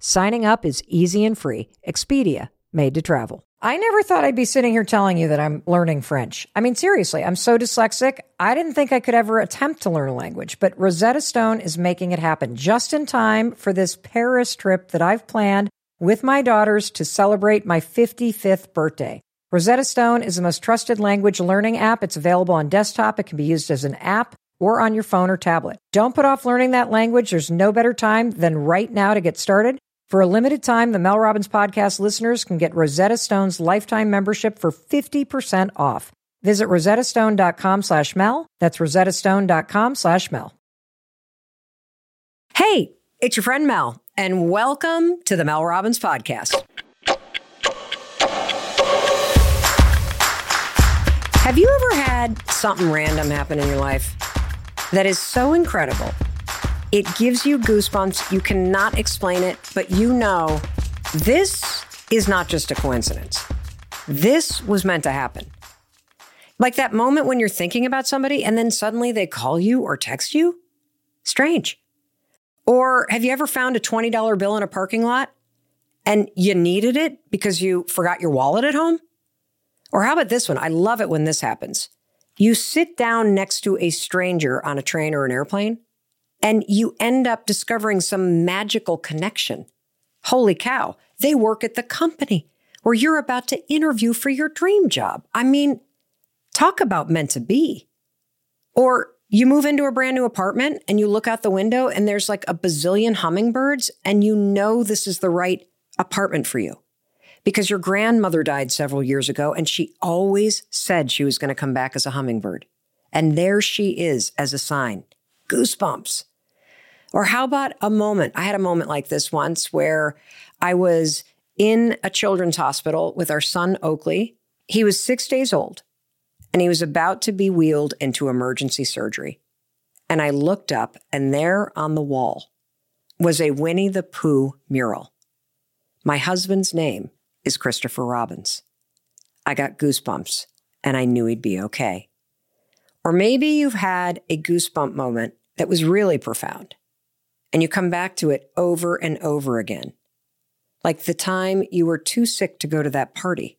Signing up is easy and free. Expedia, made to travel. I never thought I'd be sitting here telling you that I'm learning French. I mean, seriously, I'm so dyslexic. I didn't think I could ever attempt to learn a language, but Rosetta Stone is making it happen just in time for this Paris trip that I've planned with my daughters to celebrate my 55th birthday. Rosetta Stone is the most trusted language learning app. It's available on desktop. It can be used as an app or on your phone or tablet. Don't put off learning that language. There's no better time than right now to get started. For a limited time, the Mel Robbins podcast listeners can get Rosetta Stone's lifetime membership for 50% off. Visit rosettastone.com slash Mel. That's rosettastone.com slash Mel. Hey, it's your friend Mel, and welcome to the Mel Robbins podcast. Have you ever had something random happen in your life that is so incredible it gives you goosebumps. You cannot explain it, but you know this is not just a coincidence. This was meant to happen. Like that moment when you're thinking about somebody and then suddenly they call you or text you? Strange. Or have you ever found a $20 bill in a parking lot and you needed it because you forgot your wallet at home? Or how about this one? I love it when this happens. You sit down next to a stranger on a train or an airplane and you end up discovering some magical connection. Holy cow, they work at the company where you're about to interview for your dream job. I mean, talk about meant to be. Or you move into a brand new apartment and you look out the window and there's like a bazillion hummingbirds, and you know this is the right apartment for you because your grandmother died several years ago and she always said she was going to come back as a hummingbird. And there she is as a sign. Goosebumps. Or how about a moment? I had a moment like this once where I was in a children's hospital with our son, Oakley. He was six days old and he was about to be wheeled into emergency surgery. And I looked up, and there on the wall was a Winnie the Pooh mural. My husband's name is Christopher Robbins. I got goosebumps and I knew he'd be okay. Or maybe you've had a goosebump moment that was really profound and you come back to it over and over again. Like the time you were too sick to go to that party,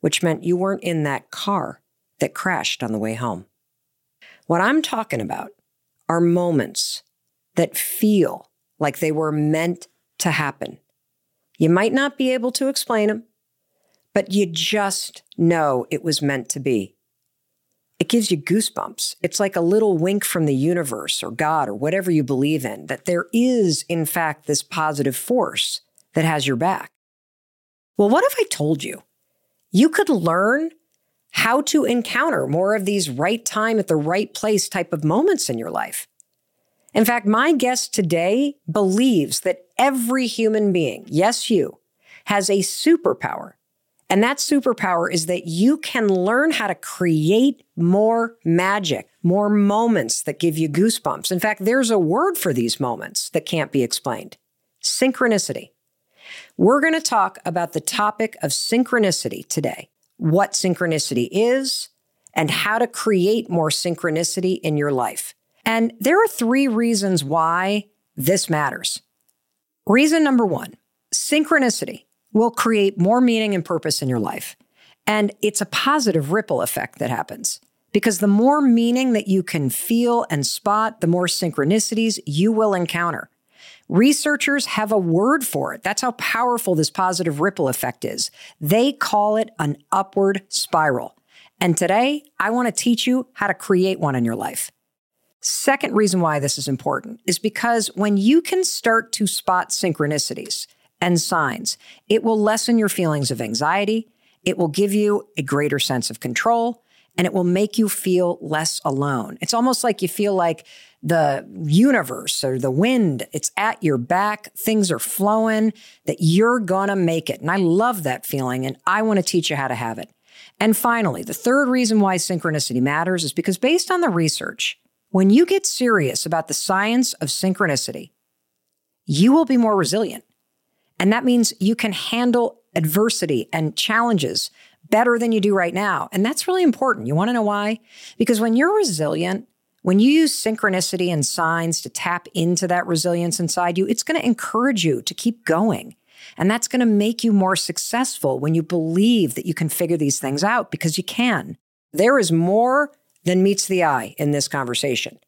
which meant you weren't in that car that crashed on the way home. What I'm talking about are moments that feel like they were meant to happen. You might not be able to explain them, but you just know it was meant to be it gives you goosebumps. It's like a little wink from the universe or God or whatever you believe in that there is, in fact, this positive force that has your back. Well, what if I told you you could learn how to encounter more of these right time at the right place type of moments in your life? In fact, my guest today believes that every human being, yes, you, has a superpower and that superpower is that you can learn how to create more magic, more moments that give you goosebumps. In fact, there's a word for these moments that can't be explained synchronicity. We're going to talk about the topic of synchronicity today what synchronicity is, and how to create more synchronicity in your life. And there are three reasons why this matters. Reason number one synchronicity will create more meaning and purpose in your life. And it's a positive ripple effect that happens because the more meaning that you can feel and spot, the more synchronicities you will encounter. Researchers have a word for it. That's how powerful this positive ripple effect is. They call it an upward spiral. And today, I want to teach you how to create one in your life. Second reason why this is important is because when you can start to spot synchronicities, and signs. It will lessen your feelings of anxiety. It will give you a greater sense of control and it will make you feel less alone. It's almost like you feel like the universe or the wind, it's at your back, things are flowing, that you're gonna make it. And I love that feeling, and I wanna teach you how to have it. And finally, the third reason why synchronicity matters is because based on the research, when you get serious about the science of synchronicity, you will be more resilient. And that means you can handle adversity and challenges better than you do right now. And that's really important. You want to know why? Because when you're resilient, when you use synchronicity and signs to tap into that resilience inside you, it's going to encourage you to keep going. And that's going to make you more successful when you believe that you can figure these things out because you can. There is more than meets the eye in this conversation.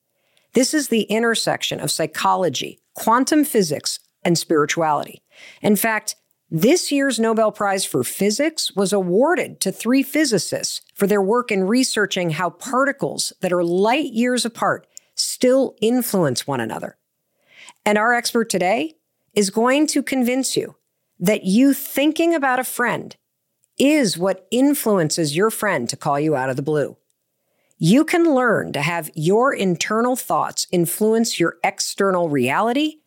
This is the intersection of psychology, quantum physics, and spirituality. In fact, this year's Nobel Prize for Physics was awarded to three physicists for their work in researching how particles that are light years apart still influence one another. And our expert today is going to convince you that you thinking about a friend is what influences your friend to call you out of the blue. You can learn to have your internal thoughts influence your external reality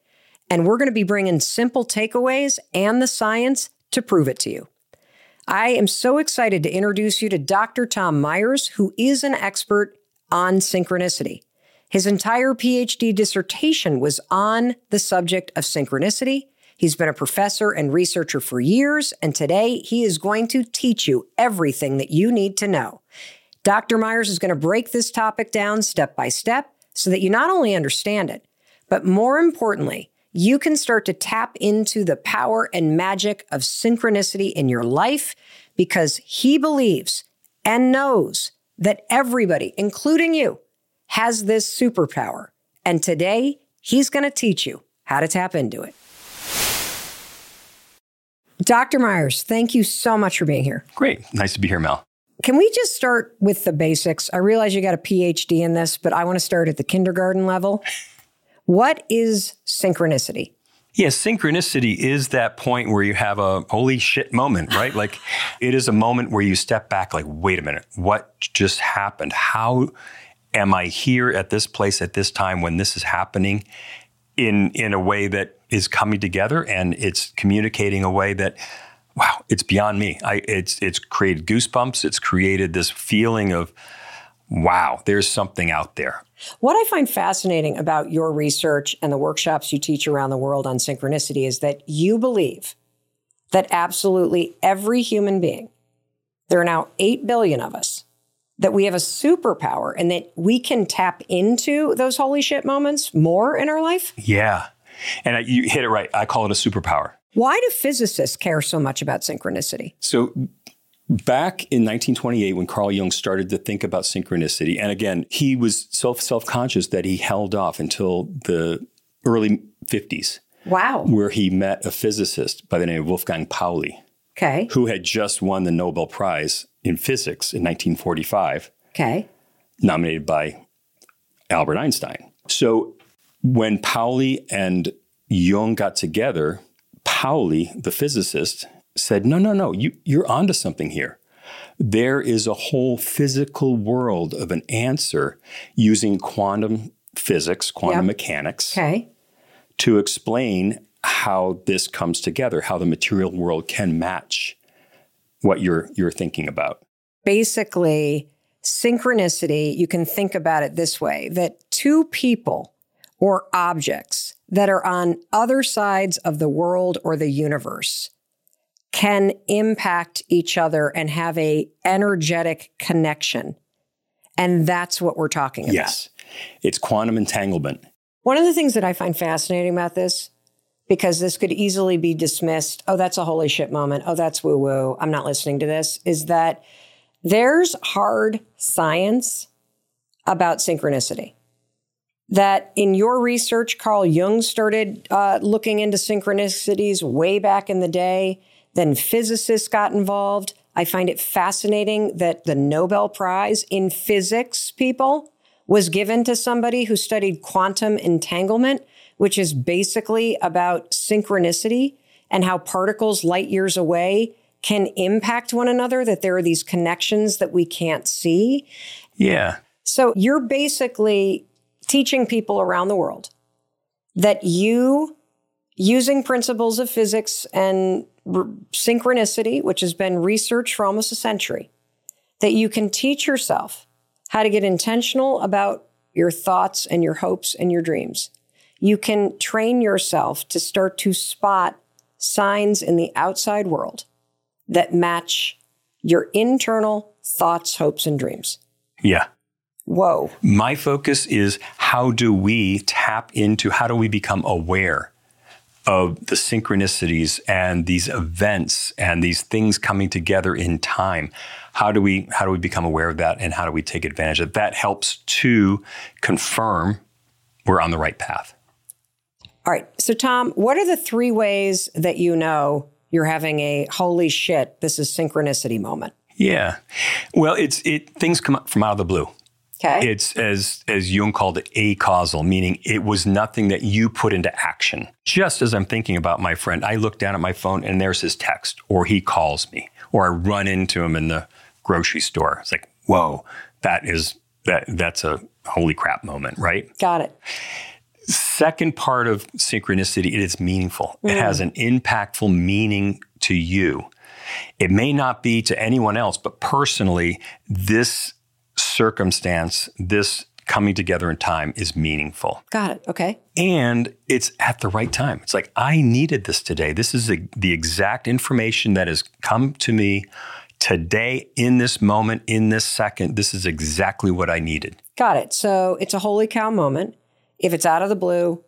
and we're going to be bringing simple takeaways and the science to prove it to you. I am so excited to introduce you to Dr. Tom Myers, who is an expert on synchronicity. His entire PhD dissertation was on the subject of synchronicity. He's been a professor and researcher for years, and today he is going to teach you everything that you need to know. Dr. Myers is going to break this topic down step by step so that you not only understand it, but more importantly, you can start to tap into the power and magic of synchronicity in your life because he believes and knows that everybody, including you, has this superpower. And today, he's going to teach you how to tap into it. Dr. Myers, thank you so much for being here. Great. Nice to be here, Mel. Can we just start with the basics? I realize you got a PhD in this, but I want to start at the kindergarten level. What is synchronicity? Yeah, synchronicity is that point where you have a holy shit moment, right? like it is a moment where you step back, like, wait a minute, what just happened? How am I here at this place at this time when this is happening in in a way that is coming together and it's communicating a way that wow, it's beyond me. I it's it's created goosebumps, it's created this feeling of wow, there's something out there. What I find fascinating about your research and the workshops you teach around the world on synchronicity is that you believe that absolutely every human being, there are now 8 billion of us, that we have a superpower and that we can tap into those holy shit moments more in our life? Yeah. And I, you hit it right. I call it a superpower. Why do physicists care so much about synchronicity? So, back in 1928 when carl jung started to think about synchronicity and again he was self self-conscious that he held off until the early 50s wow. Where he met a physicist by the name of wolfgang pauli okay. who had just won the nobel prize in physics in 1945 okay. nominated by albert einstein. So when pauli and jung got together pauli the physicist said, no, no, no, you, you're onto something here. There is a whole physical world of an answer using quantum physics, quantum yep. mechanics, okay. to explain how this comes together, how the material world can match what you're you're thinking about. Basically, synchronicity, you can think about it this way that two people or objects that are on other sides of the world or the universe can impact each other and have a energetic connection. And that's what we're talking about. Yes. It's quantum entanglement. One of the things that I find fascinating about this, because this could easily be dismissed, oh, that's a holy shit moment. Oh, that's woo woo. I'm not listening to this, is that there's hard science about synchronicity. That in your research, Carl Jung started uh, looking into synchronicities way back in the day. Then physicists got involved. I find it fascinating that the Nobel Prize in physics, people, was given to somebody who studied quantum entanglement, which is basically about synchronicity and how particles light years away can impact one another, that there are these connections that we can't see. Yeah. So you're basically teaching people around the world that you, using principles of physics and r- synchronicity, which has been researched for almost a century, that you can teach yourself how to get intentional about your thoughts and your hopes and your dreams. You can train yourself to start to spot signs in the outside world that match your internal thoughts, hopes, and dreams. Yeah. Whoa. My focus is how do we tap into, how do we become aware of the synchronicities and these events and these things coming together in time? How do we how do we become aware of that and how do we take advantage of it? That helps to confirm we're on the right path. All right. So Tom, what are the three ways that you know you're having a holy shit, this is synchronicity moment? Yeah. Well, it's it things come up from out of the blue. Okay. It's as as Jung called it, acausal, meaning it was nothing that you put into action. Just as I'm thinking about my friend, I look down at my phone and there's his text, or he calls me, or I run into him in the grocery store. It's like, whoa, that is that that's a holy crap moment, right? Got it. Second part of synchronicity, it is meaningful. It mm. has an impactful meaning to you. It may not be to anyone else, but personally, this circumstance, this coming together in time is meaningful. Got it. Okay. And it's at the right time. It's like, I needed this today. This is the the exact information that has come to me today, in this moment, in this second. This is exactly what I needed. Got it. So it's a holy cow moment. If it's out of the blue,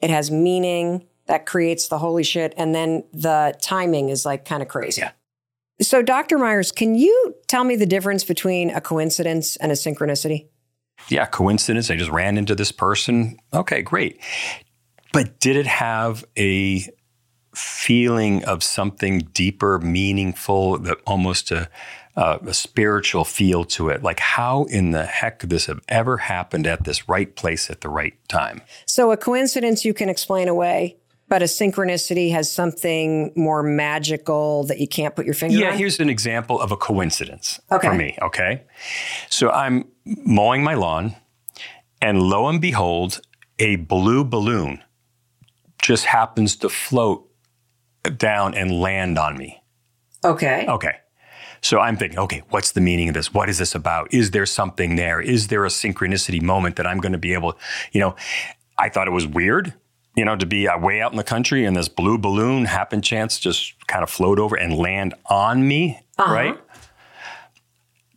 it has meaning that creates the holy shit. And then the timing is like kind of crazy. Yeah. So, Dr. Myers, can you tell me the difference between a coincidence and a synchronicity? Yeah, coincidence. I just ran into this person. Okay, great. But did it have a feeling of something deeper, meaningful, that almost a, a, a spiritual feel to it? Like, how in the heck could this have ever happened at this right place at the right time? So, a coincidence you can explain away, but a synchronicity has something more magical that you can't put your finger Yeah, on. Yeah, here's an example of a coincidence Okay. for me. Okay. So I'm mowing my lawn, and lo and behold, a blue balloon just happens to float down and land on me. Okay. Okay. So I'm thinking, okay, what's the meaning of this? What is this about? Is there something there? Is there a synchronicity moment that I'm going to be able, you know, I thought it was weird, you know, to be uh, way out in the country and this blue balloon happen chance just kind of float over and land on me, right?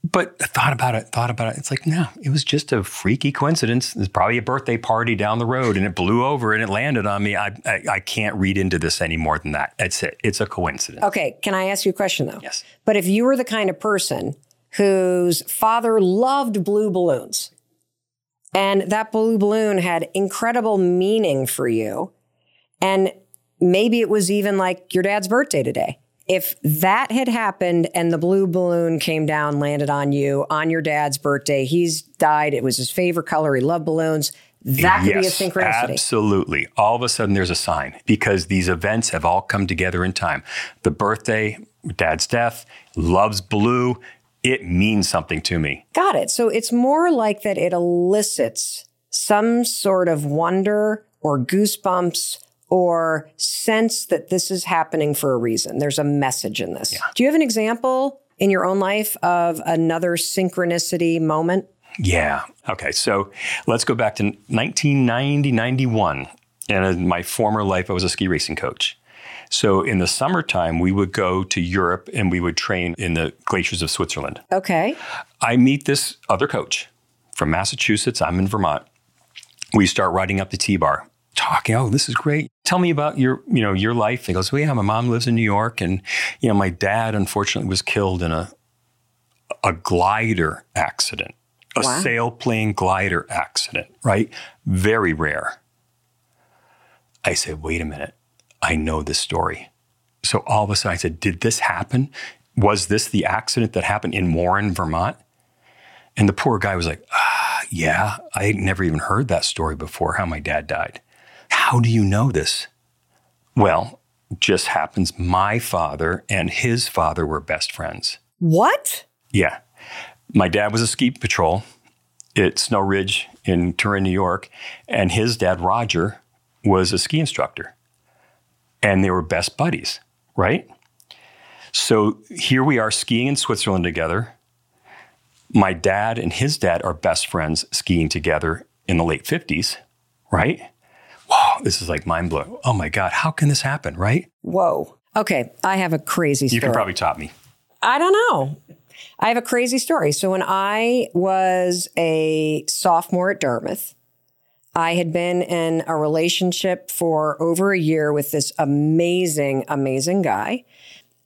But I thought about it, thought about it. It's like, no, it was just a freaky coincidence. There's probably a birthday party down the road and it blew over and it landed on me. I, I, I can't read into this any more than that. That's it. It's a coincidence. Okay. Can I ask you a question though? Yes. But if you were the kind of person whose father loved blue balloons and that blue balloon had incredible meaning for you, and maybe it was even like your dad's birthday today. If that had happened and the blue balloon came down, landed on you on your dad's birthday, he's died. It was his favorite color. He loved balloons. That could be a synchronicity. Absolutely. All of a sudden, there's a sign because these events have all come together in time. The birthday, dad's death, loves blue. It means something to me. Got it. So it's more like that it elicits some sort of wonder or goosebumps or sense that this is happening for a reason. There's a message in this. Do you have an example in your own life of another synchronicity moment? Yeah. Okay. So let's go back to 1990, 91. And in my former life, I was a ski racing coach. So in the summertime, we would go to Europe and we would train in the glaciers of Switzerland. Okay. I meet this other coach from Massachusetts. I'm in Vermont. We start riding up the T-bar, talking. Oh, this is great. Tell me about your, you know, your life. He goes, Well, yeah, my mom lives in New York, and you know, my dad unfortunately was killed in a a glider accident, a Wow. sailplane glider accident. Right, very rare. I said, Wait a minute, I know this story. So all of a sudden, I said, Did this happen? Was this the accident that happened in Warren, Vermont? And the poor guy was like, ah, yeah, I never even heard that story before, how my dad died. How do you know this? Well, just happens my father and his father were best friends. What? Yeah. My dad was a ski patrol at Snow Ridge in Turin, New York, and his dad, Roger, was a ski instructor. And they were best buddies, right? So here we are skiing in Switzerland together. My dad and his dad are best friends skiing together in the late 50s, right? Wow, this is like mind blowing. Oh my God, how can this happen, right? Whoa. Okay, I have a crazy story. You can probably top me. I don't know. I have a crazy story. So when I was a sophomore at Dartmouth, I had been in a relationship for over a year with this amazing, amazing guy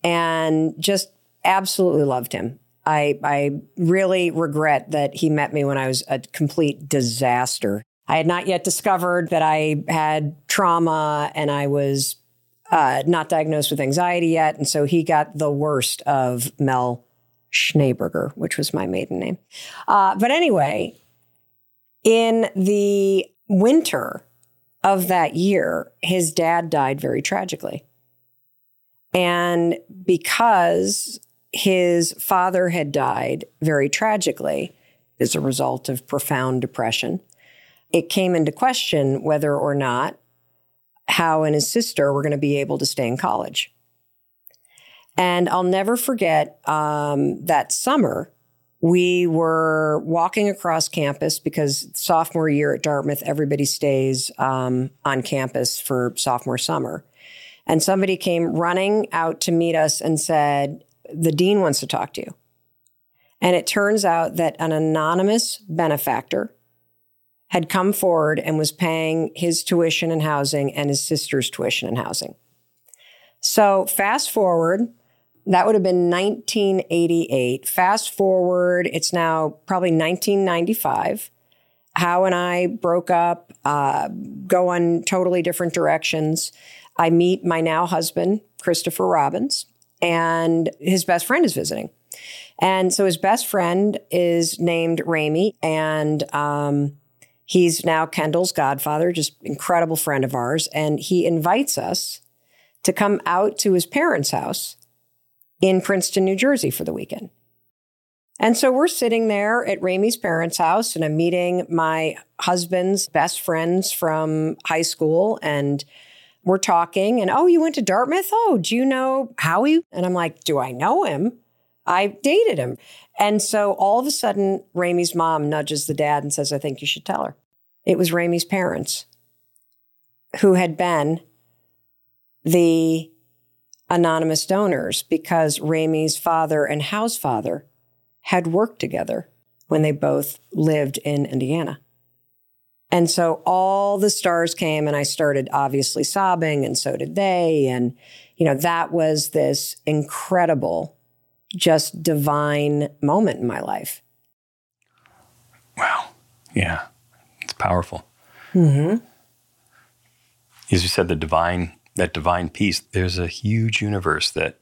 and just absolutely loved him. I, I really regret that he met me when I was a complete disaster. I had not yet discovered that I had trauma and I was uh, not diagnosed with anxiety yet. And so he got the worst of Mel Schneeberger, which was my maiden name. Uh, but anyway, in the winter of that year, his dad died very tragically. And because his father had died very tragically as a result of profound depression, it came into question whether or not how and his sister were going to be able to stay in college. And I'll never forget um, that summer, we were walking across campus because sophomore year at Dartmouth, everybody stays um, on campus for sophomore summer. And somebody came running out to meet us and said, The dean wants to talk to you. And it turns out that an anonymous benefactor had come forward and was paying his tuition and housing and his sister's tuition and housing. So, fast forward, that would have been 1988. Fast forward, it's now probably 1995. Hal and I broke up, uh, go on totally different directions. I meet my now husband, Christopher Robbins, and his best friend is visiting. And so his best friend is named Ramey, and um, He's now Kendall's godfather, just incredible friend of ours. And he invites us to come out to his parents' house in Princeton, New Jersey for the weekend. And so we're sitting there at Ramey's parents' house, and I'm meeting my husband's best friends from high school. And we're talking, and oh, you went to Dartmouth? Oh, do you know Howie? And I'm like, do I know him? I dated him. And so all of a sudden, Ramey's mom nudges the dad and says, I think you should tell her. It was Ramey's parents who had been the anonymous donors because Ramey's father and Hal's father had worked together when they both lived in Indiana. And so all the stars came, and I started obviously sobbing, and so did they. And, you know, that was this incredible, just divine moment in my life. Wow. Yeah It's powerful. Mm-hmm. As you said, the divine, that divine peace, there's a huge universe that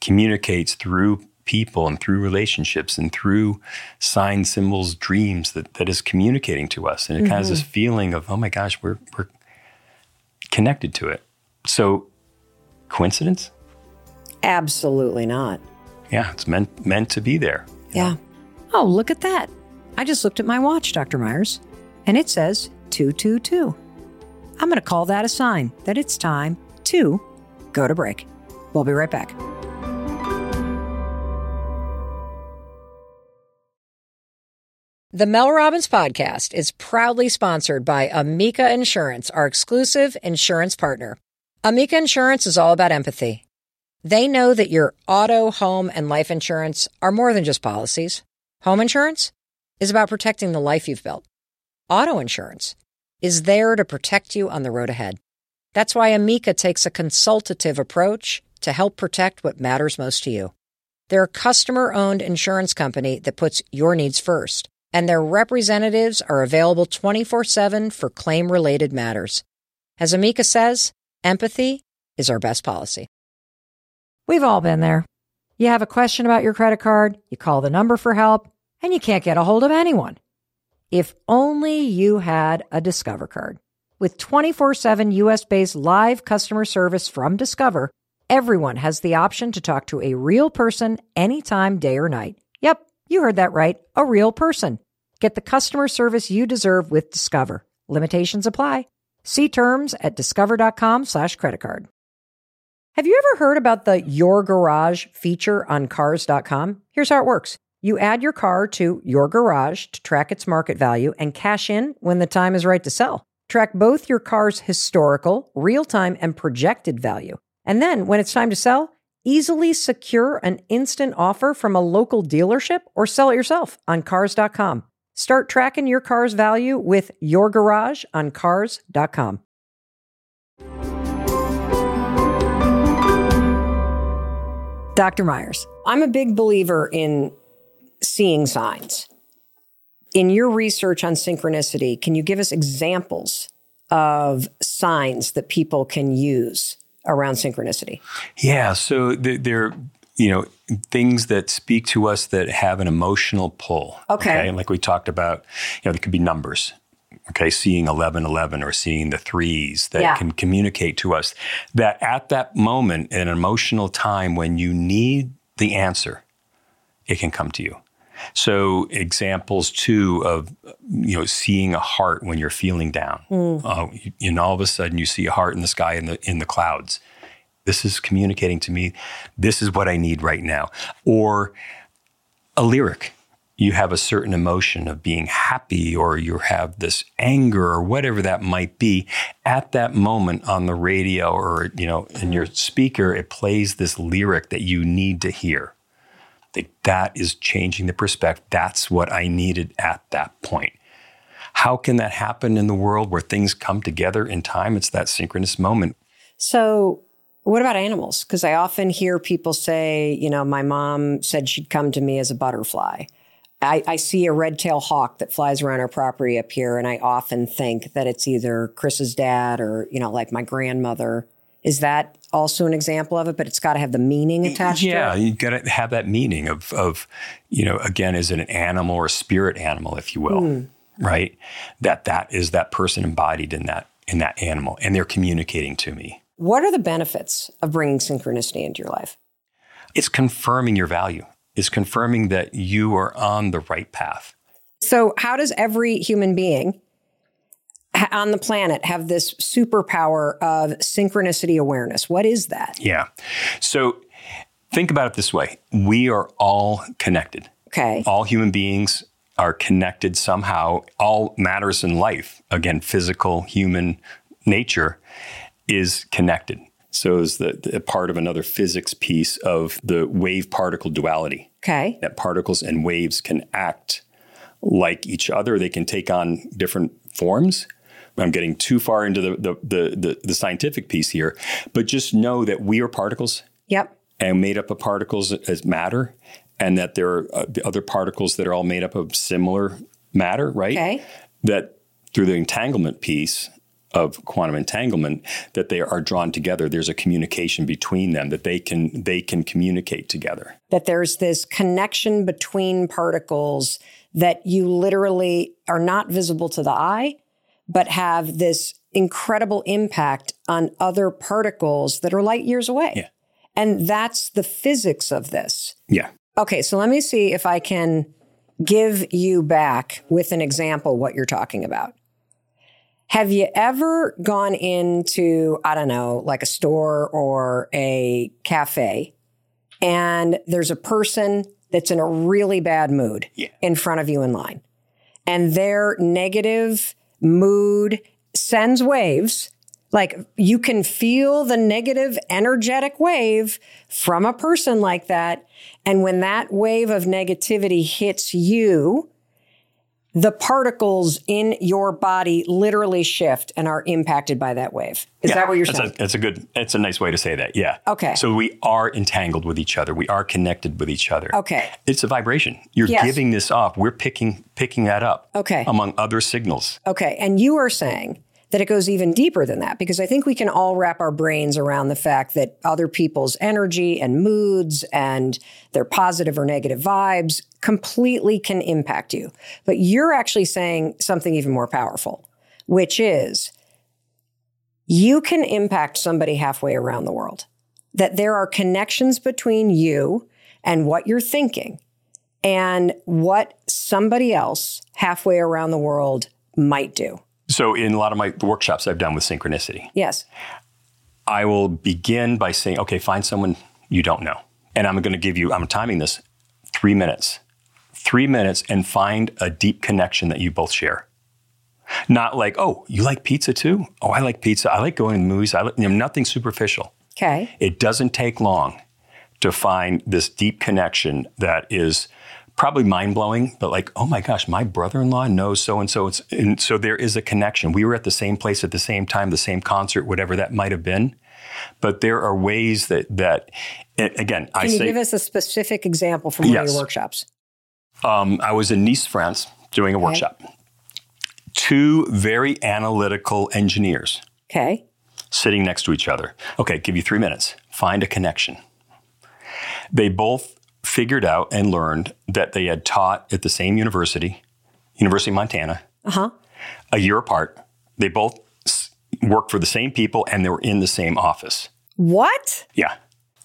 communicates through people and through relationships and through signs, symbols, dreams that, that is communicating to us. And it mm-hmm. has this feeling of, oh my gosh, we're, we're connected to it. So, coincidence? Absolutely not. Yeah, it's meant meant to be there. Yeah. Know? Oh, look at that. I just looked at my watch, Dr. Myers and it says 222. I'm going to call that a sign that it's time to go to break. We'll be right back. The Mel Robbins podcast is proudly sponsored by Amica Insurance, our exclusive insurance partner. Amica Insurance is all about empathy. They know that your auto, home, and life insurance are more than just policies. Home insurance is about protecting the life you've built auto insurance is there to protect you on the road ahead. That's why Amica takes a consultative approach to help protect what matters most to you. They're a customer owned insurance company that puts your needs first, and their representatives are available 24 7 for claim related matters. As Amica says, empathy is our best policy. We've all been there. You have a question about your credit card, you call the number for help, and you can't get a hold of anyone. If only you had a Discover card. With 24 7 US based live customer service from Discover, everyone has the option to talk to a real person anytime, day or night. Yep, you heard that right. A real person. Get the customer service you deserve with Discover. Limitations apply. See terms at discover.com slash credit card. Have you ever heard about the Your Garage feature on cars.com? Here's how it works. You add your car to Your Garage to track its market value and cash in when the time is right to sell. Track both your car's historical, real time, and projected value. And then, when it's time to sell, easily secure an instant offer from a local dealership or sell it yourself on cars.com. Start tracking your car's value with your garage on cars.com. Dr. Myers, I'm a big believer in seeing signs in your research on synchronicity, can you give us examples of signs that people can use around synchronicity? Yeah, so there, you know, things that speak to us that have an emotional pull. Okay. okay. Like we talked about, you know, there could be numbers. Okay, seeing 1111 or seeing the threes that yeah. can communicate to us that at that moment, an emotional time when you need the answer, it can come to you. So examples too of you know seeing a heart when you're feeling down, mm. uh, and all of a sudden you see a heart in the sky in the in the clouds. This is communicating to me. This is what I need right now. Or a lyric. You have a certain emotion of being happy, or you have this anger, or whatever that might be. At that moment on the radio, or you know, in your speaker, it plays this lyric that you need to hear that is changing the perspective. That's what I needed at that point. How can that happen in the world where things come together in time? It's that synchronous moment. So, what about animals? Because I often hear people say, you know, my mom said she'd come to me as a butterfly. I, I, see a red tailed hawk that flies around our property up here, and I often think that it's either Chris's dad or, you know, like my grandmother. Is that also an example of it, but it's got to have the meaning attached yeah, to it. Yeah, you got to have that meaning of, of, you know, again, is it an animal or a spirit animal, if you will, mm. right? That that is that person embodied in that in that animal, and they're communicating to me. What are the benefits of bringing synchronicity into your life? It's confirming your value. It's confirming that you are on the right path. So, how does every human being on the planet have this superpower of synchronicity awareness. What is that? Yeah. So think about it this way we are all connected. Okay. All human beings are connected somehow. All matters in life, again, physical, human nature, is connected. So is the, the part of another physics piece of the wave particle duality. Okay. That particles and waves can act like each other. They can take on different forms, I'm getting too far into the, the the, the, the scientific piece here, but just know that we are particles. Yep. And made up of particles as matter, and that there are uh, other particles that are all made up of similar matter, right? Okay. That through the entanglement piece of quantum entanglement, that they are drawn together. There's a communication between them that they can they can communicate together. That there's this connection between particles that you literally are not visible to the eye, but have this incredible impact on other particles that are light years away. Yeah. And that's the physics of this. Yeah. Okay, so let me see if I can give you back with an example what you're talking about. Have you ever gone into, I don't know, like a store or a cafe, and there's a person that's in a really bad mood yeah. in front of you in line, and their negative mood sends waves. Like you can feel the negative energetic wave from a person like that. And when that wave of negativity hits you, the particles in your body literally shift and are impacted by that wave. Is yeah, that what you're that's saying? A, that's a good, it's a nice way to say that. Yeah. Okay. So we are entangled with each other. We are connected with each other. Okay. It's a vibration. You're yes. giving this off. We're picking, picking that up. Okay. Among other signals. Okay. And you are saying that it goes even deeper than that because I think we can all wrap our brains around the fact that other people's energy and moods and their positive or negative vibes completely can impact you. But you're actually saying something even more powerful, which is you can impact somebody halfway around the world. That there are connections between you and what you're thinking and what somebody else halfway around the world might do. So, in a lot of my workshops I've done with synchronicity, Yes. I will begin by saying, okay, find someone you don't know. And I'm going to give you, I'm timing this three minutes. Three minutes and find a deep connection that you both share. Not like, oh, you like pizza too? Oh, I like pizza. I like going to the movies. I like, you know, nothing superficial. Okay. It doesn't take long to find this deep connection that is probably mind blowing, but like, oh my gosh, my brother in law knows so and so. And so there is a connection. We were at the same place at the same time, the same concert, whatever that might have been. But there are ways that that again, I Can you say give us a specific example from one of your workshops? um, I was in Nice, France, doing a workshop. Two very analytical engineers Okay. sitting next to each other. Okay, give you three minutes. Find a connection. They both figured out and learned that they had taught at the same university, University of Montana, Uh huh. a year apart. They both worked for the same people and they were in the same office. What? Yeah.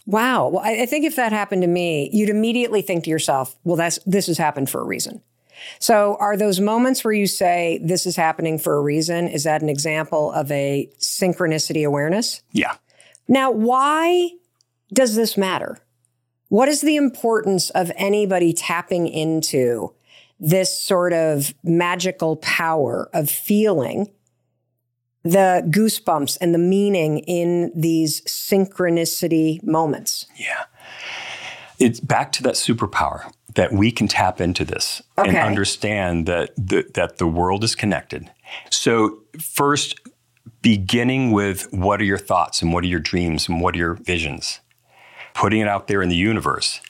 Wow. Well, I, I think if that happened to me, you'd immediately think to yourself, well, that's this has happened for a reason. So are those moments where you say this is happening for a reason? Is that an example of a synchronicity awareness? Yeah. Now, why does this matter? What is the importance of anybody tapping into this sort of magical power of feeling the goosebumps and the meaning in these synchronicity moments? Yeah. It's back to that superpower that we can tap into this and understand that the, that the world is connected. So, first, beginning with what are your thoughts and what are your dreams and what are your visions, putting it out there in the universe,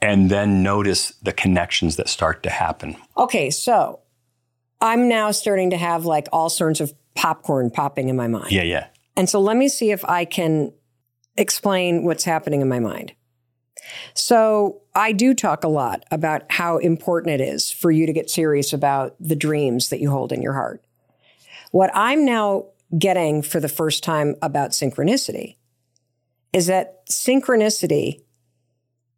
and then notice the connections that start to happen. Okay, so I'm now starting to have like all sorts of popcorn popping in my mind. Yeah, yeah. And so let me see if I can explain what's happening in my mind. So I do talk a lot about how important it is for you to get serious about the dreams that you hold in your heart. What I'm now getting for the first time about synchronicity is that synchronicity,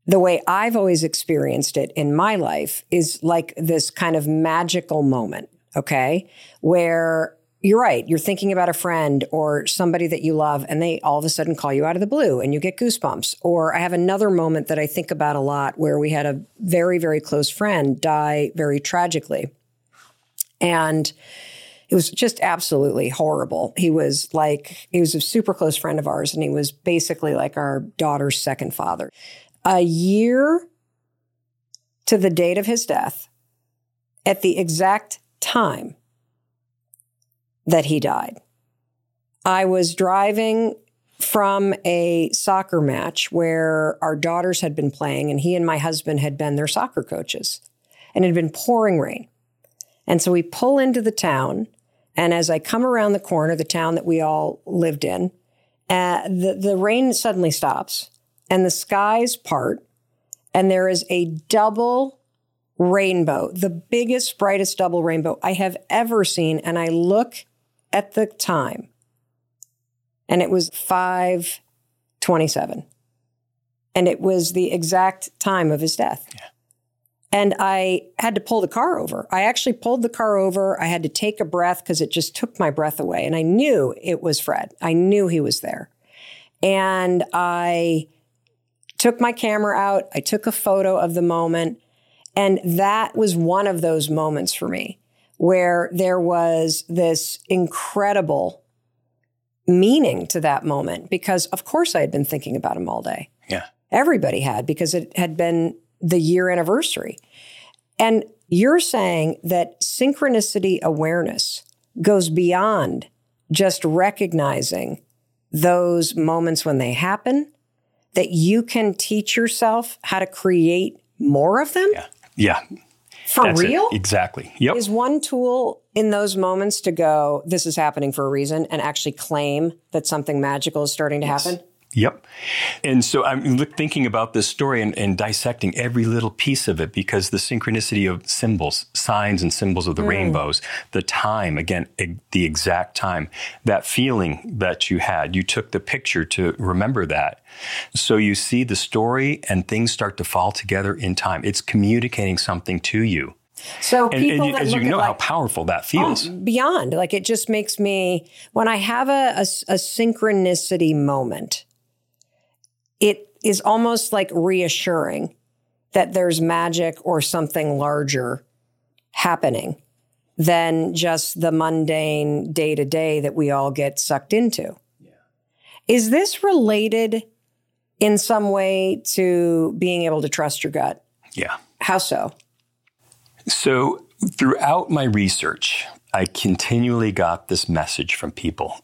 the way I've always experienced it in my life, is like this kind of magical moment, okay? Where you're right, you're thinking about a friend or somebody that you love, and they all of a sudden call you out of the blue and you get goosebumps. Or I have another moment that I think about a lot where we had a very, very close friend die very tragically. And it was just absolutely horrible. He was like, he was a super close friend of ours, and he was basically like our daughter's second father. A year to the date of his death, at the exact time that he died, I was driving from a soccer match where our daughters had been playing, and he and my husband had been their soccer coaches, and it had been pouring rain. And so we pull into the town. And as I come around the corner, the town that we all lived in, uh, the, the rain suddenly stops and the skies part. And there is a double rainbow, the biggest, brightest double rainbow I have ever seen. And I look at the time and it was 527. And it was the exact time of his death. And I had to pull the car over. I actually pulled the car over. I had to take a breath because it just took my breath away. And I knew it was Fred. I knew he was there. And I took my camera out. I took a photo of the moment. And that was one of those moments for me where there was this incredible meaning to that moment because, of course, I had been thinking about him all day. Yeah. Everybody had because it had been the year anniversary. And you're saying that synchronicity awareness goes beyond just recognizing those moments when they happen, that you can teach yourself how to create more of them Yeah. Yeah. for That's it. real? Exactly. Yep. Is one tool in those moments to go, this is happening for a reason, and actually claim that something magical is starting to happen? Yep. And so I'm thinking about this story and, and, dissecting every little piece of it because the synchronicity of symbols, signs and symbols of the mm. rainbows, the time, again, the exact time, that feeling that you had, you took the picture to remember that. So you see the story and things start to fall together in time. It's communicating something to you. So and, and as you know like, how powerful that feels. Oh, beyond, like it just makes me when I have a, a, a synchronicity moment, it is almost like reassuring that there's magic or something larger happening than just the mundane day to day that we all get sucked into. Yeah. Is this related in some way to being able to trust your gut? Yeah. How so? So, throughout my research, I continually got this message from people,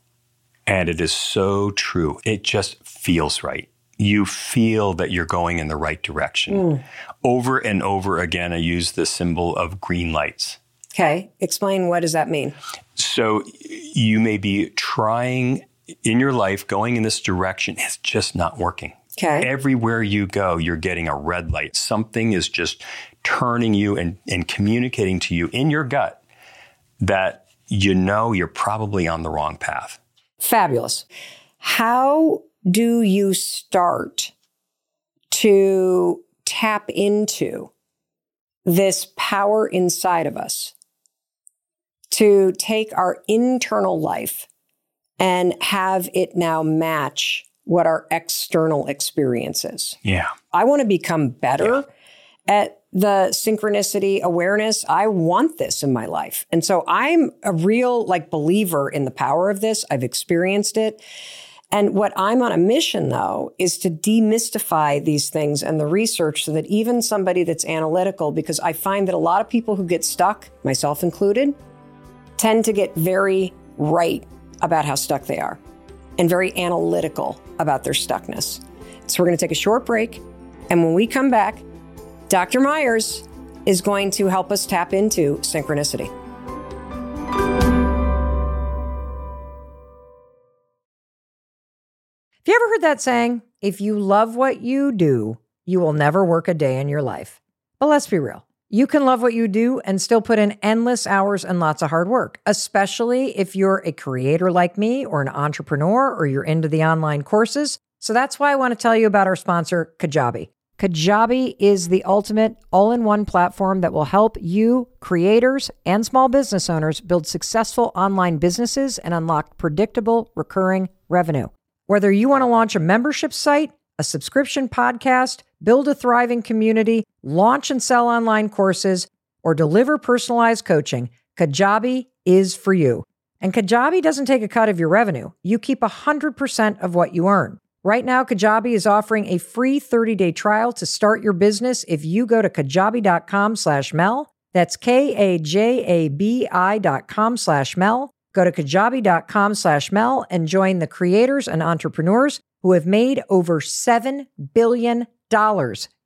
and it is so true. It just feels right. You feel that you're going in the right direction. Mm. Over and over again, I use the symbol of green lights. Okay. Explain what does that mean? So, you may be trying in your life, going in this direction, it's just not working. Okay. Everywhere you go, you're getting a red light. Something is just turning you and, and communicating to you in your gut that you know you're probably on the wrong path. Fabulous. How do you start to tap into this power inside of us to take our internal life and have it now match what our external experience is. Yeah. I want to become better yeah. at the synchronicity awareness. I want this in my life. And so I'm a real like believer in the power of this. I've experienced it. And what I'm on a mission though is to demystify these things and the research so that even somebody that's analytical, because I find that a lot of people who get stuck, myself included, tend to get very right about how stuck they are and very analytical about their stuckness. So we're going to take a short break. And when we come back, Dr. Myers is going to help us tap into synchronicity. Have you ever heard that saying? If you love what you do, you will never work a day in your life. But let's be real. You can love what you do and still put in endless hours and lots of hard work, especially if you're a creator like me or an entrepreneur or you're into the online courses. So that's why I want to tell you about our sponsor, Kajabi. Kajabi is the ultimate all in one platform that will help you, creators and small business owners, build successful online businesses and unlock predictable, recurring revenue. Whether you want to launch a membership site, a subscription podcast, build a thriving community, launch and sell online courses, or deliver personalized coaching, Kajabi is for you. And Kajabi doesn't take a cut of your revenue. You keep 100% of what you earn. Right now, Kajabi is offering a free 30-day trial to start your business if you go to kajabi.com slash Mel. That's K-A-J-A-B-I dot com slash Mel. Go to kajabi.com slash Mel and join the creators and entrepreneurs who have made over $7 billion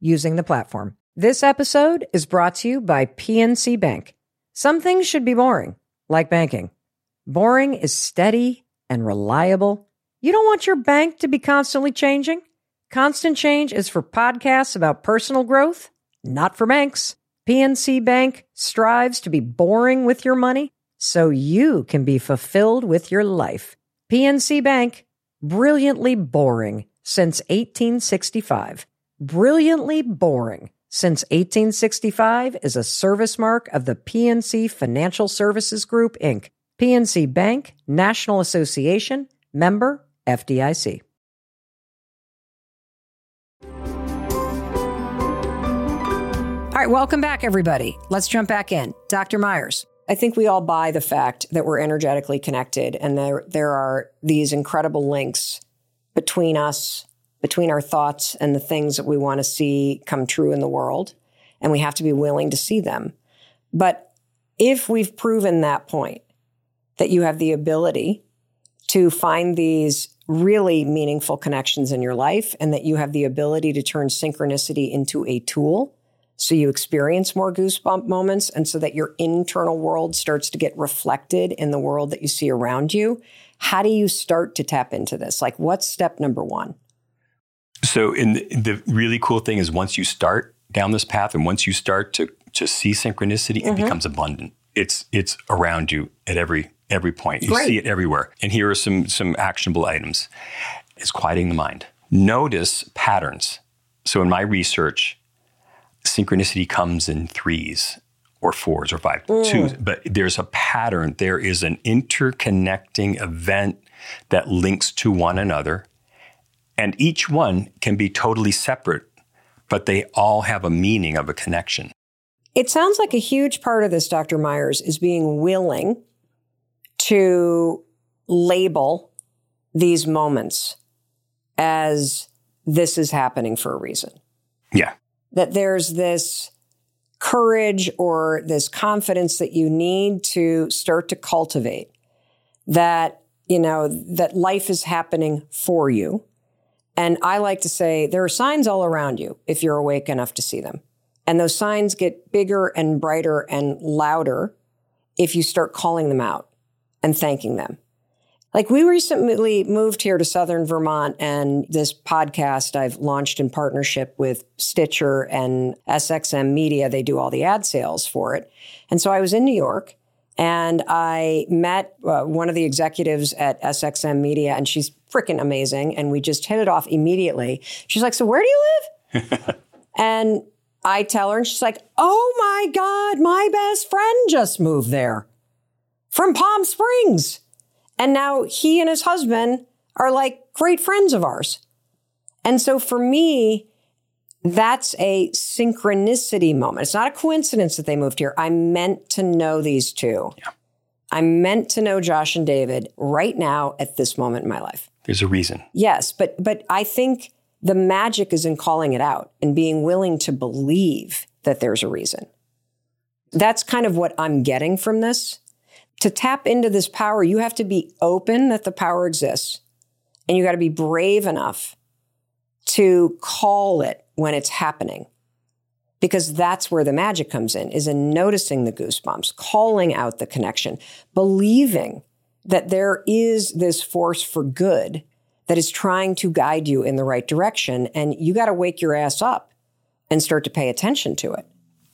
using the platform. This episode is brought to you by PNC Bank. Some things should be boring, like banking. Boring is steady and reliable you don't want your bank to be constantly changing? Constant Change is for podcasts about personal growth, not for banks. PNC Bank strives to be boring with your money so you can be fulfilled with your life. PNC Bank, brilliantly boring since 1865. Brilliantly boring since 1865 is a service mark of the PNC Financial Services Group, Inc. PNC Bank, National Association, member FDIC. All right, welcome back, everybody. Let's jump back in. Dr. Myers, I think we all buy the fact that we're energetically connected and there, there are these incredible links between us, between our thoughts and the things that we want to see come true in the world. And we have to be willing to see them. But if we've proven that point, that you have the ability to find these really meaningful connections in your life and that you have the ability to turn synchronicity into a tool so you experience more goosebump moments and so that your internal world starts to get reflected in the world that you see around you. How do you start to tap into this? Like, what's step number one? So, in the, the really cool thing is once you start down this path, and once you start to to see synchronicity, it mm-hmm. becomes abundant. It's it's around you at every every point. You Great. see it everywhere. And here are some some actionable items. It's quieting the mind. Notice patterns. So in my research, synchronicity comes in threes or fours or five, twos, mm. but there's a pattern. There is an interconnecting event that links to one another, and each one can be totally separate, but they all have a meaning of a connection. It sounds like a huge part of this, Dr. Myers, is being willing to label these moments as this is happening for a reason. Yeah. That there's this courage or this confidence that you need to start to cultivate that, you know, that life is happening for you. And I like to say there are signs all around you if you're awake enough to see them. And those signs get bigger and brighter and louder if you start calling them out and thanking them. Like we recently moved here to Southern Vermont, and this podcast I've launched in partnership with Stitcher and SXM Media. They do all the ad sales for it. And so I was in New York and I met uh, one of the executives at SXM Media, and she's freaking amazing. And we just hit it off immediately. She's like, So where do you live? and I tell her, and she's like, Oh my God, my best friend just moved there from Palm Springs. And now he and his husband are like great friends of ours. And so for me, that's a synchronicity moment. It's not a coincidence that they moved here. I meant to know these two. Yeah. I meant to know Josh and David right now at this moment in my life. There's a reason. Yes, but but I think the magic is in calling it out and being willing to believe that there's a reason. That's kind of what I'm getting from this. To tap into this power, you have to be open that the power exists. And you got to be brave enough to call it when it's happening. Because that's where the magic comes in, is in noticing the goosebumps, calling out the connection, believing that there is this force for good that is trying to guide you in the right direction. And you got to wake your ass up and start to pay attention to it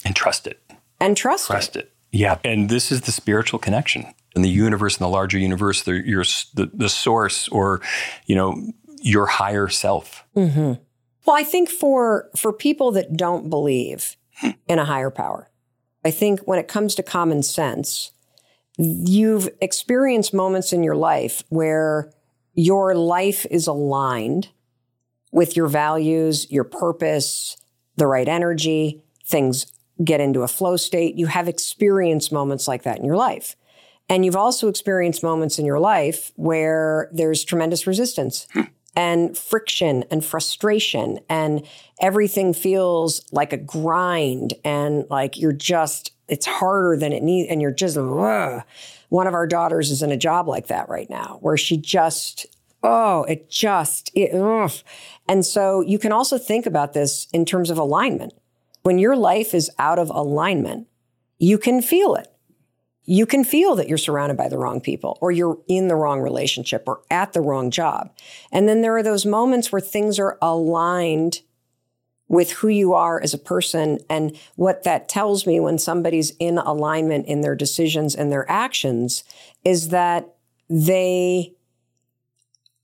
And trust it. and trust, Trust it. it. Yeah. And this is the spiritual connection. In the universe, in the larger universe, the, your, the, the source or, you know, your higher self. Mm-hmm. Well, I think for for people that don't believe hmm. in a higher power, I think when it comes to common sense, you've experienced moments in your life where your life is aligned with your values, your purpose, the right energy, things get into a flow state. You have experienced moments like that in your life. And you've also experienced moments in your life where there's tremendous resistance hmm. and friction and frustration, and everything feels like a grind and like you're just, it's harder than it needs, and you're just, ugh. one of our daughters is in a job like that right now where she just, oh, it just, it, and so you can also think about this in terms of alignment. When your life is out of alignment, you can feel it you can feel that you're surrounded by the wrong people or you're in the wrong relationship or at the wrong job. And then there are those moments where things are aligned with who you are as a person. And what that tells me when somebody's in alignment in their decisions and their actions is that they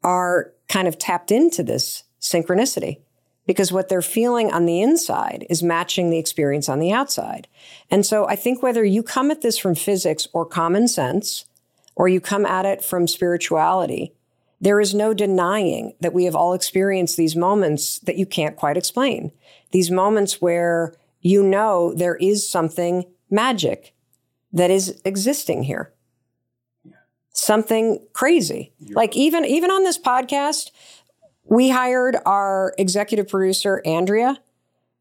are kind of tapped into this synchronicity because what they're feeling on the inside is matching the experience on the outside. And so I think whether you come at this from physics or common sense, or you come at it from spirituality, there is no denying that we have all experienced these moments that you can't quite explain. These moments where you know there is something magic that is existing here. Something crazy. Like even even on this podcast, we hired our executive producer, Andrea.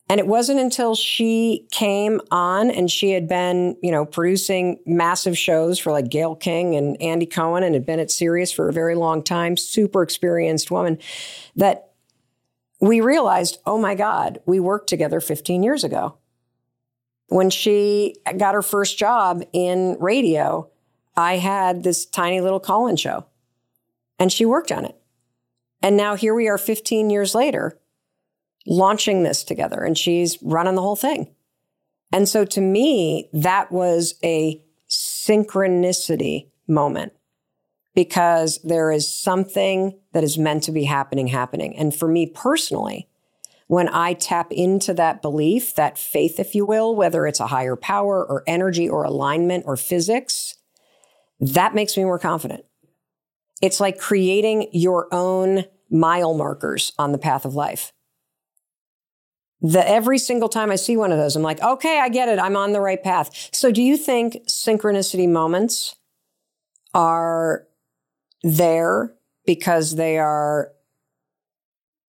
And it wasn't until she came on and she had been, you know, producing massive shows for like Gayle King and Andy Cohen and had been at Sirius for a very long time, super experienced woman, that we realized, oh my God, we worked together 15 years ago. When she got her first job in radio, I had this tiny little call in show and she worked on it. And now here we are 15 years later, launching this together and she's running the whole thing. And so to me, that was a synchronicity moment because there is something that is meant to be happening, happening. And for me personally, when I tap into that belief, that faith, if you will, whether it's a higher power or energy or alignment or physics, that makes me more confident. It's like creating your own mile markers on the path of life. The, every single time I see one of those, I'm like, okay, I get it. I'm on the right path. So, do you think synchronicity moments are there because they are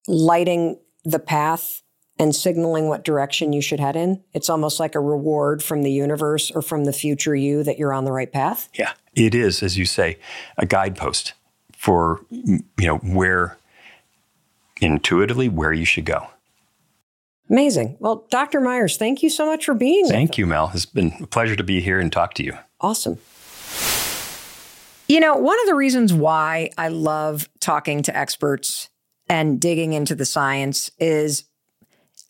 lighting the path and signaling what direction you should head in? It's almost like a reward from the universe or from the future you that you're on the right path. Yeah, it is, as you say, a guidepost for you know where intuitively where you should go. Amazing. Well, Dr. Myers, thank you so much for being here. Thank you, Mel. It's been a pleasure to be here and talk to you. Awesome. You know, one of the reasons why I love talking to experts and digging into the science is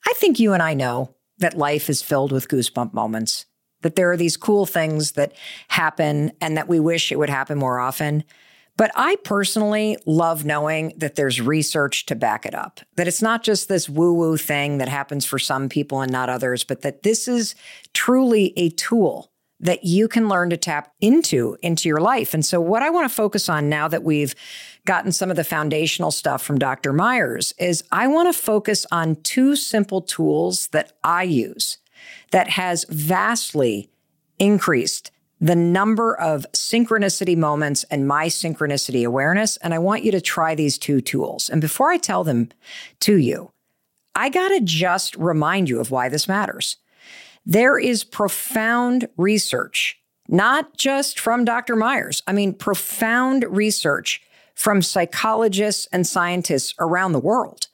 I think you and I know that life is filled with goosebump moments, that there are these cool things that happen and that we wish it would happen more often. But I personally love knowing that there's research to back it up, that it's not just this woo woo thing that happens for some people and not others, but that this is truly a tool that you can learn to tap into into your life. And so what I want to focus on now that we've gotten some of the foundational stuff from Dr. Myers is I want to focus on two simple tools that I use that has vastly increased the number of synchronicity moments and my synchronicity awareness. And I want you to try these two tools. And before I tell them to you, I got to just remind you of why this matters. There is profound research, not just from Dr. Myers, I mean, profound research from psychologists and scientists around the world.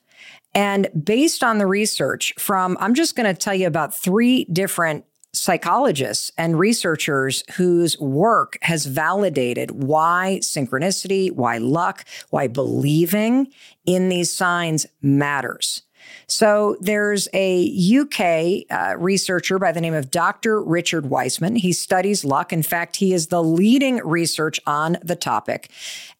And based on the research from, I'm just going to tell you about three different psychologists and researchers whose work has validated why synchronicity, why luck, why believing in these signs matters. So there's a UK uh, researcher by the name of Dr. Richard Wiseman. He studies luck. In fact, he is the leading research on the topic.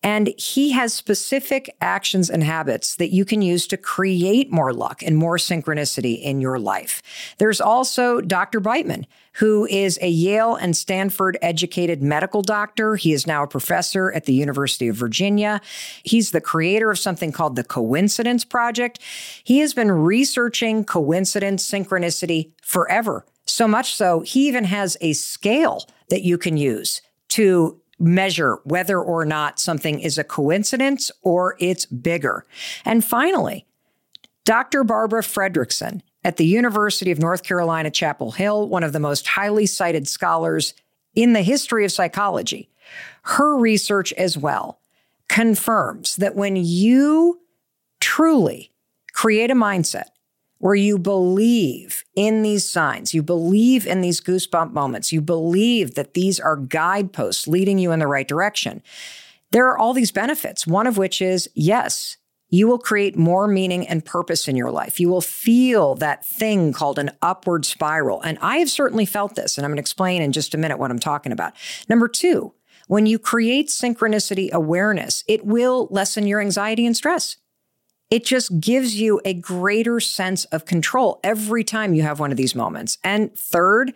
And he has specific actions and habits that you can use to create more luck and more synchronicity in your life. There's also Dr. Beitman, who is a Yale and Stanford educated medical doctor. He is now a professor at the University of Virginia. He's the creator of something called the Coincidence Project. He has been researching coincidence, synchronicity forever. So much so, he even has a scale that you can use to measure whether or not something is a coincidence or it's bigger. And finally, Dr. Barbara Fredrickson at the University of North Carolina, Chapel Hill, one of the most highly cited scholars in the history of psychology. Her research as well confirms that when you truly create a mindset where you believe in these signs, you believe in these goosebump moments, you believe that these are guideposts leading you in the right direction, there are all these benefits. One of which is yes, you will create more meaning and purpose in your life. You will feel that thing called an upward spiral. And I have certainly felt this, and I'm going to explain in just a minute what I'm talking about. Number two, when you create synchronicity awareness, it will lessen your anxiety and stress. It just gives you a greater sense of control every time you have one of these moments. And third,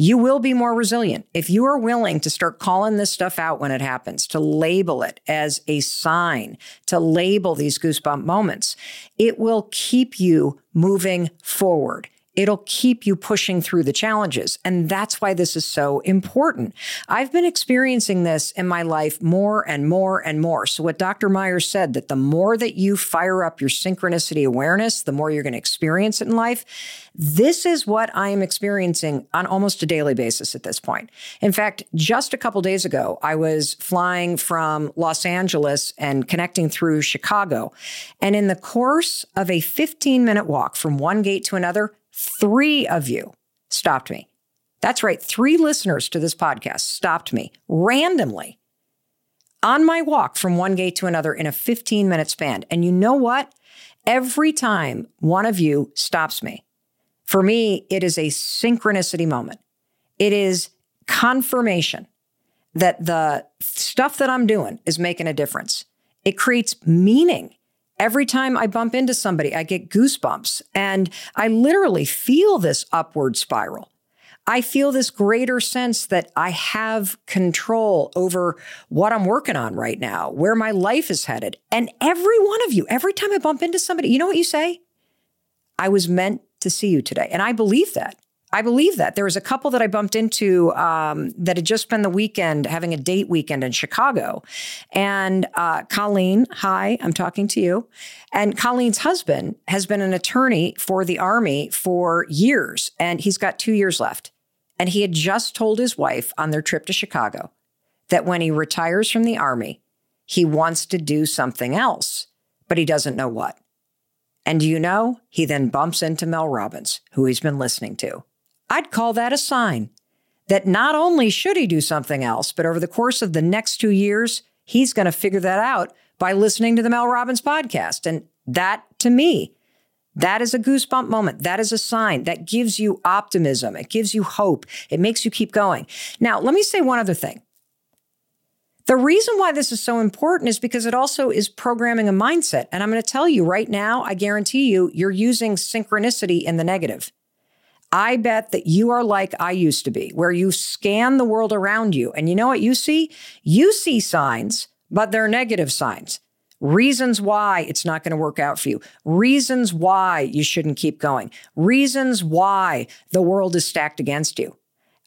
you will be more resilient. If you are willing to start calling this stuff out when it happens, to label it as a sign, to label these goosebump moments, it will keep you moving forward. It'll keep you pushing through the challenges. And that's why this is so important. I've been experiencing this in my life more and more and more. So, what Dr. Myers said that the more that you fire up your synchronicity awareness, the more you're going to experience it in life. This is what I am experiencing on almost a daily basis at this point. In fact, just a couple days ago, I was flying from Los Angeles and connecting through Chicago. And in the course of a 15 minute walk from one gate to another, Three of you stopped me. That's right. Three listeners to this podcast stopped me randomly on my walk from one gate to another in a 15 minute span. And you know what? every time one of you stops me, for me, it is a synchronicity moment. It is confirmation that the stuff that I'm doing is making a difference. It creates meaning. Every time I bump into somebody, I get goosebumps and I literally feel this upward spiral. I feel this greater sense that I have control over what I'm working on right now, where my life is headed. And every one of you, every time I bump into somebody, you know what you say? I was meant to see you today. And I believe that. I believe that. There was a couple that I bumped into um, that had just spent the weekend having a date weekend in Chicago. And uh, Colleen, hi, I'm talking to you. And Colleen's husband has been an attorney for the Army for years, and he's got two years left. And he had just told his wife on their trip to Chicago that when he retires from the Army, he wants to do something else, but he doesn't know what. And you know, he then bumps into Mel Robbins, who he's been listening to. I'd call that a sign that not only should he do something else, but over the course of the next two years, he's going to figure that out by listening to the Mel Robbins podcast. And that to me, that is a goosebump moment. That is a sign that gives you optimism. It gives you hope. It makes you keep going. Now, let me say one other thing. The reason why this is so important is because it also is programming a mindset. And I'm going to tell you right now, I guarantee you, you're using synchronicity in the negative. I bet that you are like I used to be, where you scan the world around you. And you know what you see? You see signs, but they're negative signs. Reasons why it's not going to work out for you. Reasons why you shouldn't keep going. Reasons why the world is stacked against you.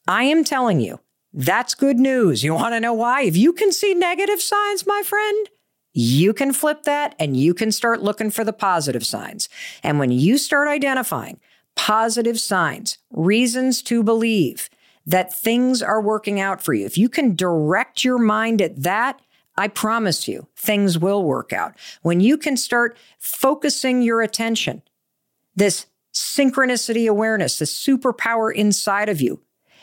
I am telling you, that's good news. You want to know why? If you can see negative signs, my friend, you can flip that and you can start looking for the positive signs. And when you start identifying positive signs, reasons to believe that things are working out for you. If you can direct your mind at that, I promise you, things will work out. When you can start focusing your attention, this synchronicity awareness, this superpower inside of you,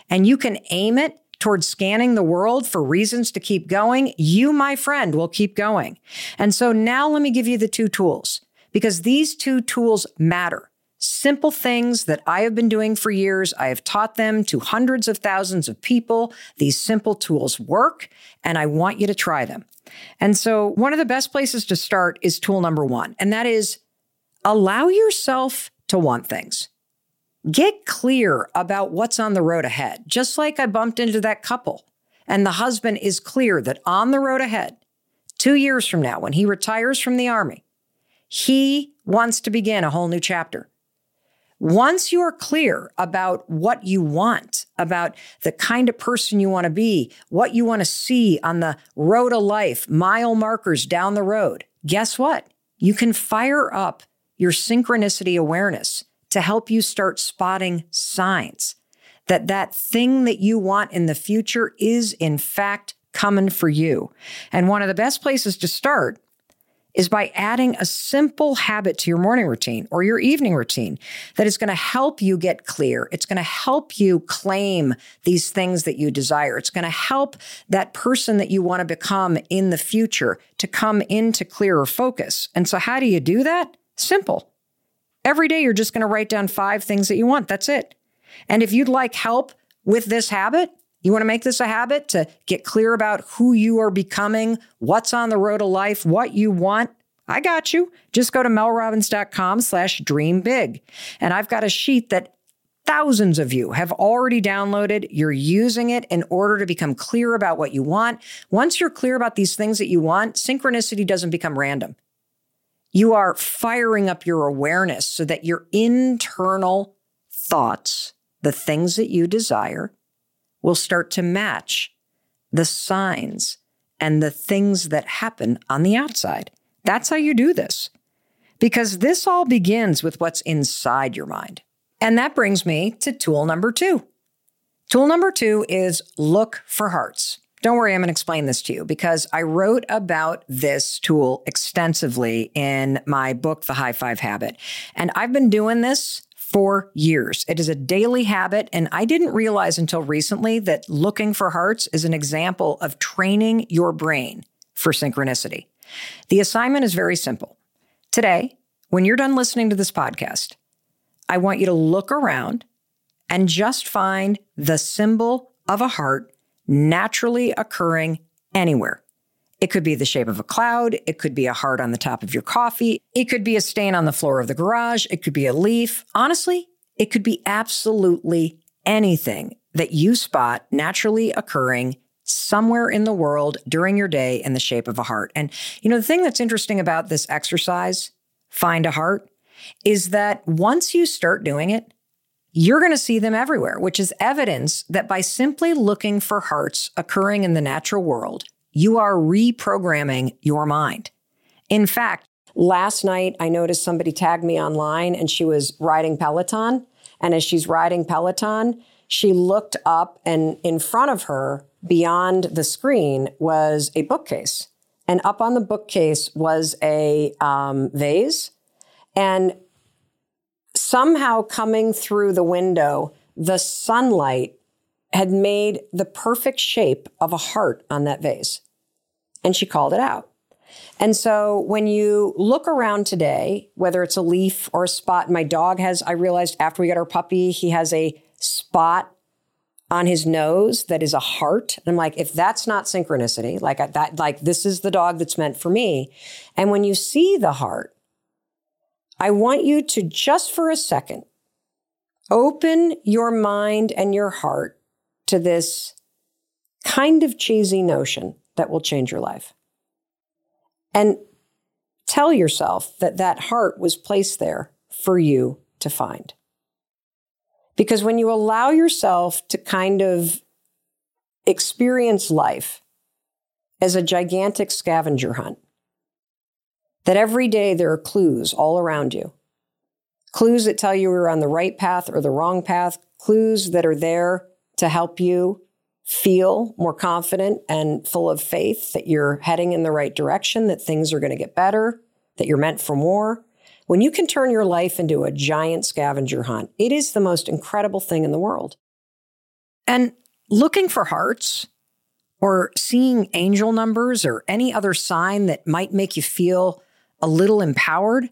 and you can aim it towards scanning the world for reasons to keep going, you, my friend, will keep going. And so now let me give you the two tools because these two tools matter simple things that I have been doing for years. I have taught them to hundreds of thousands of people. These simple tools work, and I want you to try them. And so, one of the best places to start is tool number one, and that is allow yourself to want things. Get clear about what's on the road ahead, just like I bumped into that couple. And the husband is clear that on the road ahead, two years from now, when he retires from the army, he wants to begin a whole new chapter. Once you are clear about what you want, about the kind of person you want to be, what you want to see on the road of life, mile markers down the road, guess what? You can fire up your synchronicity awareness to help you start spotting signs that that thing that you want in the future is in fact coming for you. And one of the best places to start is by adding a simple habit to your morning routine or your evening routine that is going to help you get clear. It's going to help you claim these things that you desire. It's going to help that person that you want to become in the future to come into clearer focus. And so, how do you do that? Simple. Every day, you're just going to write down five things that you want. That's it. And if you'd like help with this habit, you want to make this a habit to get clear about who you are becoming, what's on the road of life, what you want. I got you. Just go to melrobbins.com slash dream big. And I've got a sheet that thousands of you have already downloaded. You're using it in order to become clear about what you want. Once you're clear about these things that you want, synchronicity doesn't become random. You are firing up your awareness so that your internal thoughts, the things that you desire, will start to match the signs and the things that happen on the outside. That's how you do this. Because this all begins with what's inside your mind. And that brings me to tool number two. Tool number two is look for hearts. Don't worry, I'm going to explain this to you because I wrote about this tool extensively in my book, The High Five Habit. And I've been doing this for years. It is a daily habit. And I didn't realize until recently that looking for hearts is an example of training your brain for synchronicity. The assignment is very simple. Today, when you're done listening to this podcast, I want you to look around and just find the symbol of a heart naturally occurring anywhere. It could be the shape of a cloud. It could be a heart on the top of your coffee. It could be a stain on the floor of the garage. It could be a leaf. Honestly, it could be absolutely anything that you spot naturally occurring somewhere in the world during your day in the shape of a heart. And, you know, the thing that's interesting about this exercise, find a heart, is that once you start doing it, you're going to see them everywhere, which is evidence that by simply looking for hearts occurring in the natural world, you are reprogramming your mind. In fact, last night I noticed somebody tagged me online and she was riding Peloton. And as she's riding Peloton, she looked up and in front of her, beyond the screen, was a bookcase. And up on the bookcase was a um, vase. And somehow coming through the window, the sunlight had made the perfect shape of a heart on that vase. And she called it out. And so when you look around today, whether it's a leaf or a spot, my dog has, I realized after we got our puppy, he has a spot on his nose that is a heart. And I'm like, if that's not synchronicity, like that, like this is the dog that's meant for me. And when you see the heart, I want you to just for a second open your mind and your heart to this kind of cheesy notion that will change your life. And tell yourself that that heart was placed there for you to find. Because when you allow yourself to kind of experience life as a gigantic scavenger hunt, that every day there are clues all around you. Clues that tell you you're on the right path or the wrong path, clues that are there to help you feel more confident and full of faith that you're heading in the right direction, that things are going to get better, that you're meant for more. When you can turn your life into a giant scavenger hunt, it is the most incredible thing in the world. And looking for hearts or seeing angel numbers or any other sign that might make you feel a little empowered,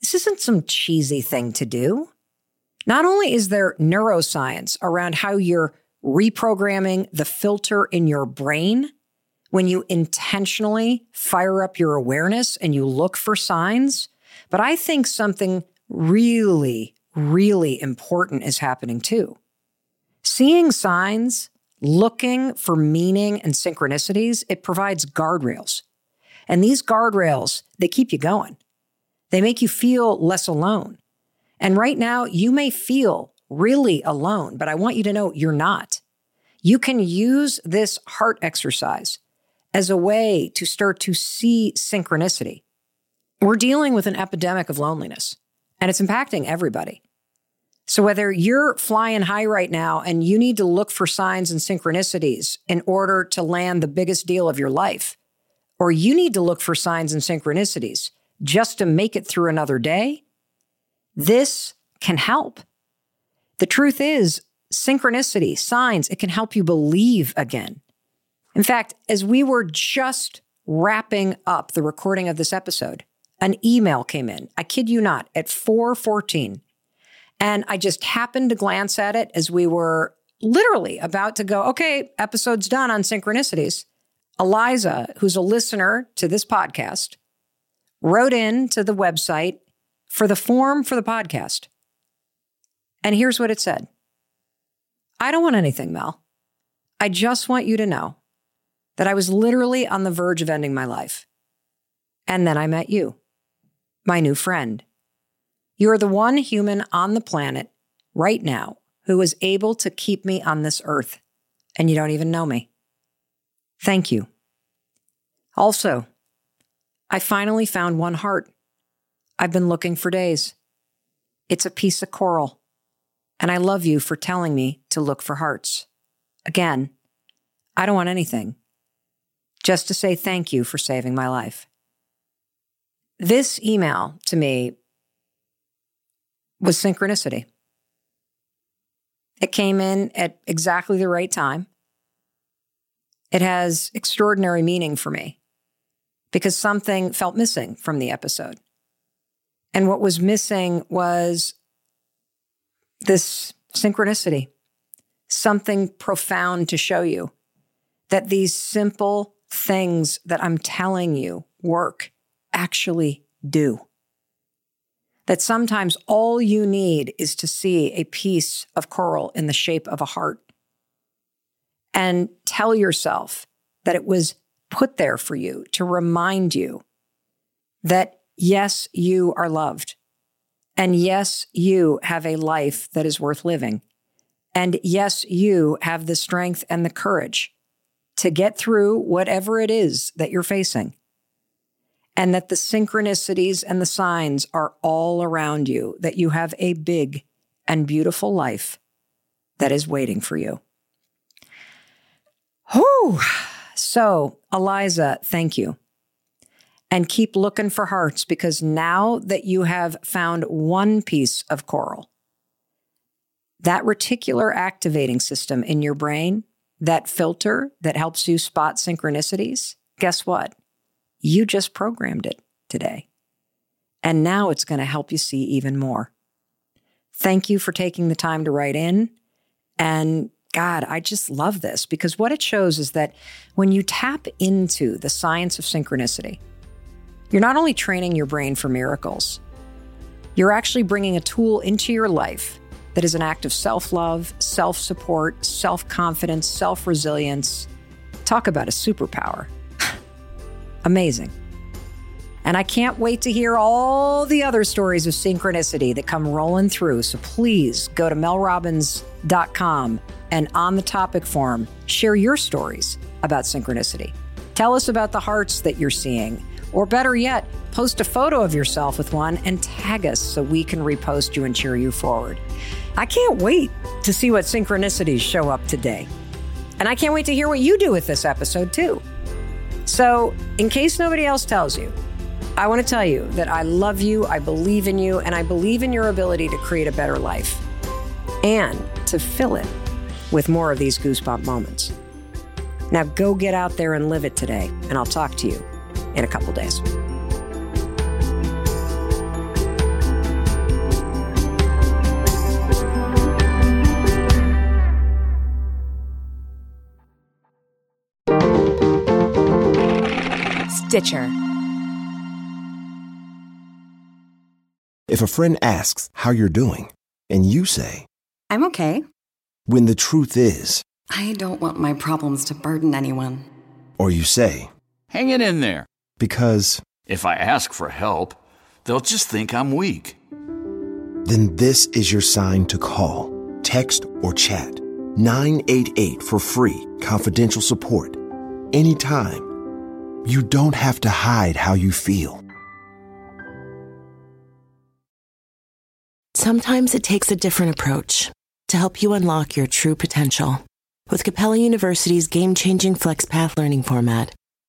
this isn't some cheesy thing to do. Not only is there neuroscience around how you're reprogramming the filter in your brain when you intentionally fire up your awareness and you look for signs, but I think something really, really important is happening too. Seeing signs, looking for meaning and synchronicities, it provides guardrails. And these guardrails, they keep you going. They make you feel less alone. And right now, you may feel really alone, but I want you to know you're not. You can use this heart exercise as a way to start to see synchronicity. We're dealing with an epidemic of loneliness, and it's impacting everybody. So, whether you're flying high right now and you need to look for signs and synchronicities in order to land the biggest deal of your life, or you need to look for signs and synchronicities just to make it through another day, this can help. The truth is, synchronicity, signs, it can help you believe again. In fact, as we were just wrapping up the recording of this episode, an email came in. I kid you not, at 414. And I just happened to glance at it as we were literally about to go, okay, episode's done on synchronicities. Eliza, who's a listener to this podcast, wrote in to the website for the form for the podcast. And here's what it said I don't want anything, Mel. I just want you to know that I was literally on the verge of ending my life. And then I met you, my new friend. You are the one human on the planet right now who is able to keep me on this earth, and you don't even know me. Thank you. Also, I finally found one heart. I've been looking for days. It's a piece of coral and I love you for telling me to look for hearts. Again, I don't want anything, just to say thank you for saving my life. This email to me was synchronicity. It came in at exactly the right time. It has extraordinary meaning for me because something felt missing from the episode. And what was missing was this synchronicity, something profound to show you that these simple things that I'm telling you work actually do. That sometimes all you need is to see a piece of coral in the shape of a heart and tell yourself that it was put there for you to remind you that yes, you are loved. And yes, you have a life that is worth living. And yes, you have the strength and the courage to get through whatever it is that you're facing. And that the synchronicities and the signs are all around you, that you have a big and beautiful life that is waiting for you. Whew. So, Eliza, thank you. And keep looking for hearts because now that you have found one piece of coral, that reticular activating system in your brain, that filter that helps you spot synchronicities, guess what? You just programmed it today. And now it's going to help you see even more. Thank you for taking the time to write in. And God, I just love this because what it shows is that when you tap into the science of synchronicity, you're not only training your brain for miracles, you're actually bringing a tool into your life that is an act of self love, self support, self confidence, self resilience. Talk about a superpower. Amazing. And I can't wait to hear all the other stories of synchronicity that come rolling through. So please go to melrobbins.com and on the topic form, share your stories about synchronicity. Tell us about the hearts that you're seeing. Or better yet, post a photo of yourself with one and tag us so we can repost you and cheer you forward. I can't wait to see what synchronicities show up today. And I can't wait to hear what you do with this episode, too. So, in case nobody else tells you, I want to tell you that I love you, I believe in you, and I believe in your ability to create a better life and to fill it with more of these goosebump moments. Now go get out there and live it today, and I'll talk to you in a couple days. Stitcher. If a friend asks how you're doing, and you say, I'm okay. when the truth is, I don't want my problems to burden anyone. or you say, Hang it in there. Because, If I ask for help, they'll just think I'm weak. then this is your sign to call, text, or chat 988 for free, confidential support. Anytime. You don't have to hide how you feel. Sometimes it takes a different approach to help you unlock your true potential. With Capella University's game changing FlexPath learning format,